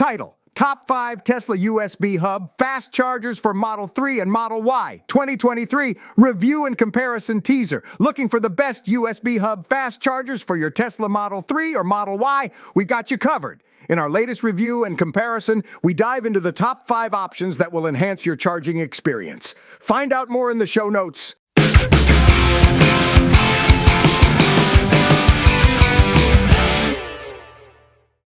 Title Top 5 Tesla USB Hub Fast Chargers for Model 3 and Model Y 2023 Review and Comparison Teaser. Looking for the best USB Hub fast chargers for your Tesla Model 3 or Model Y? We got you covered. In our latest review and comparison, we dive into the top 5 options that will enhance your charging experience. Find out more in the show notes.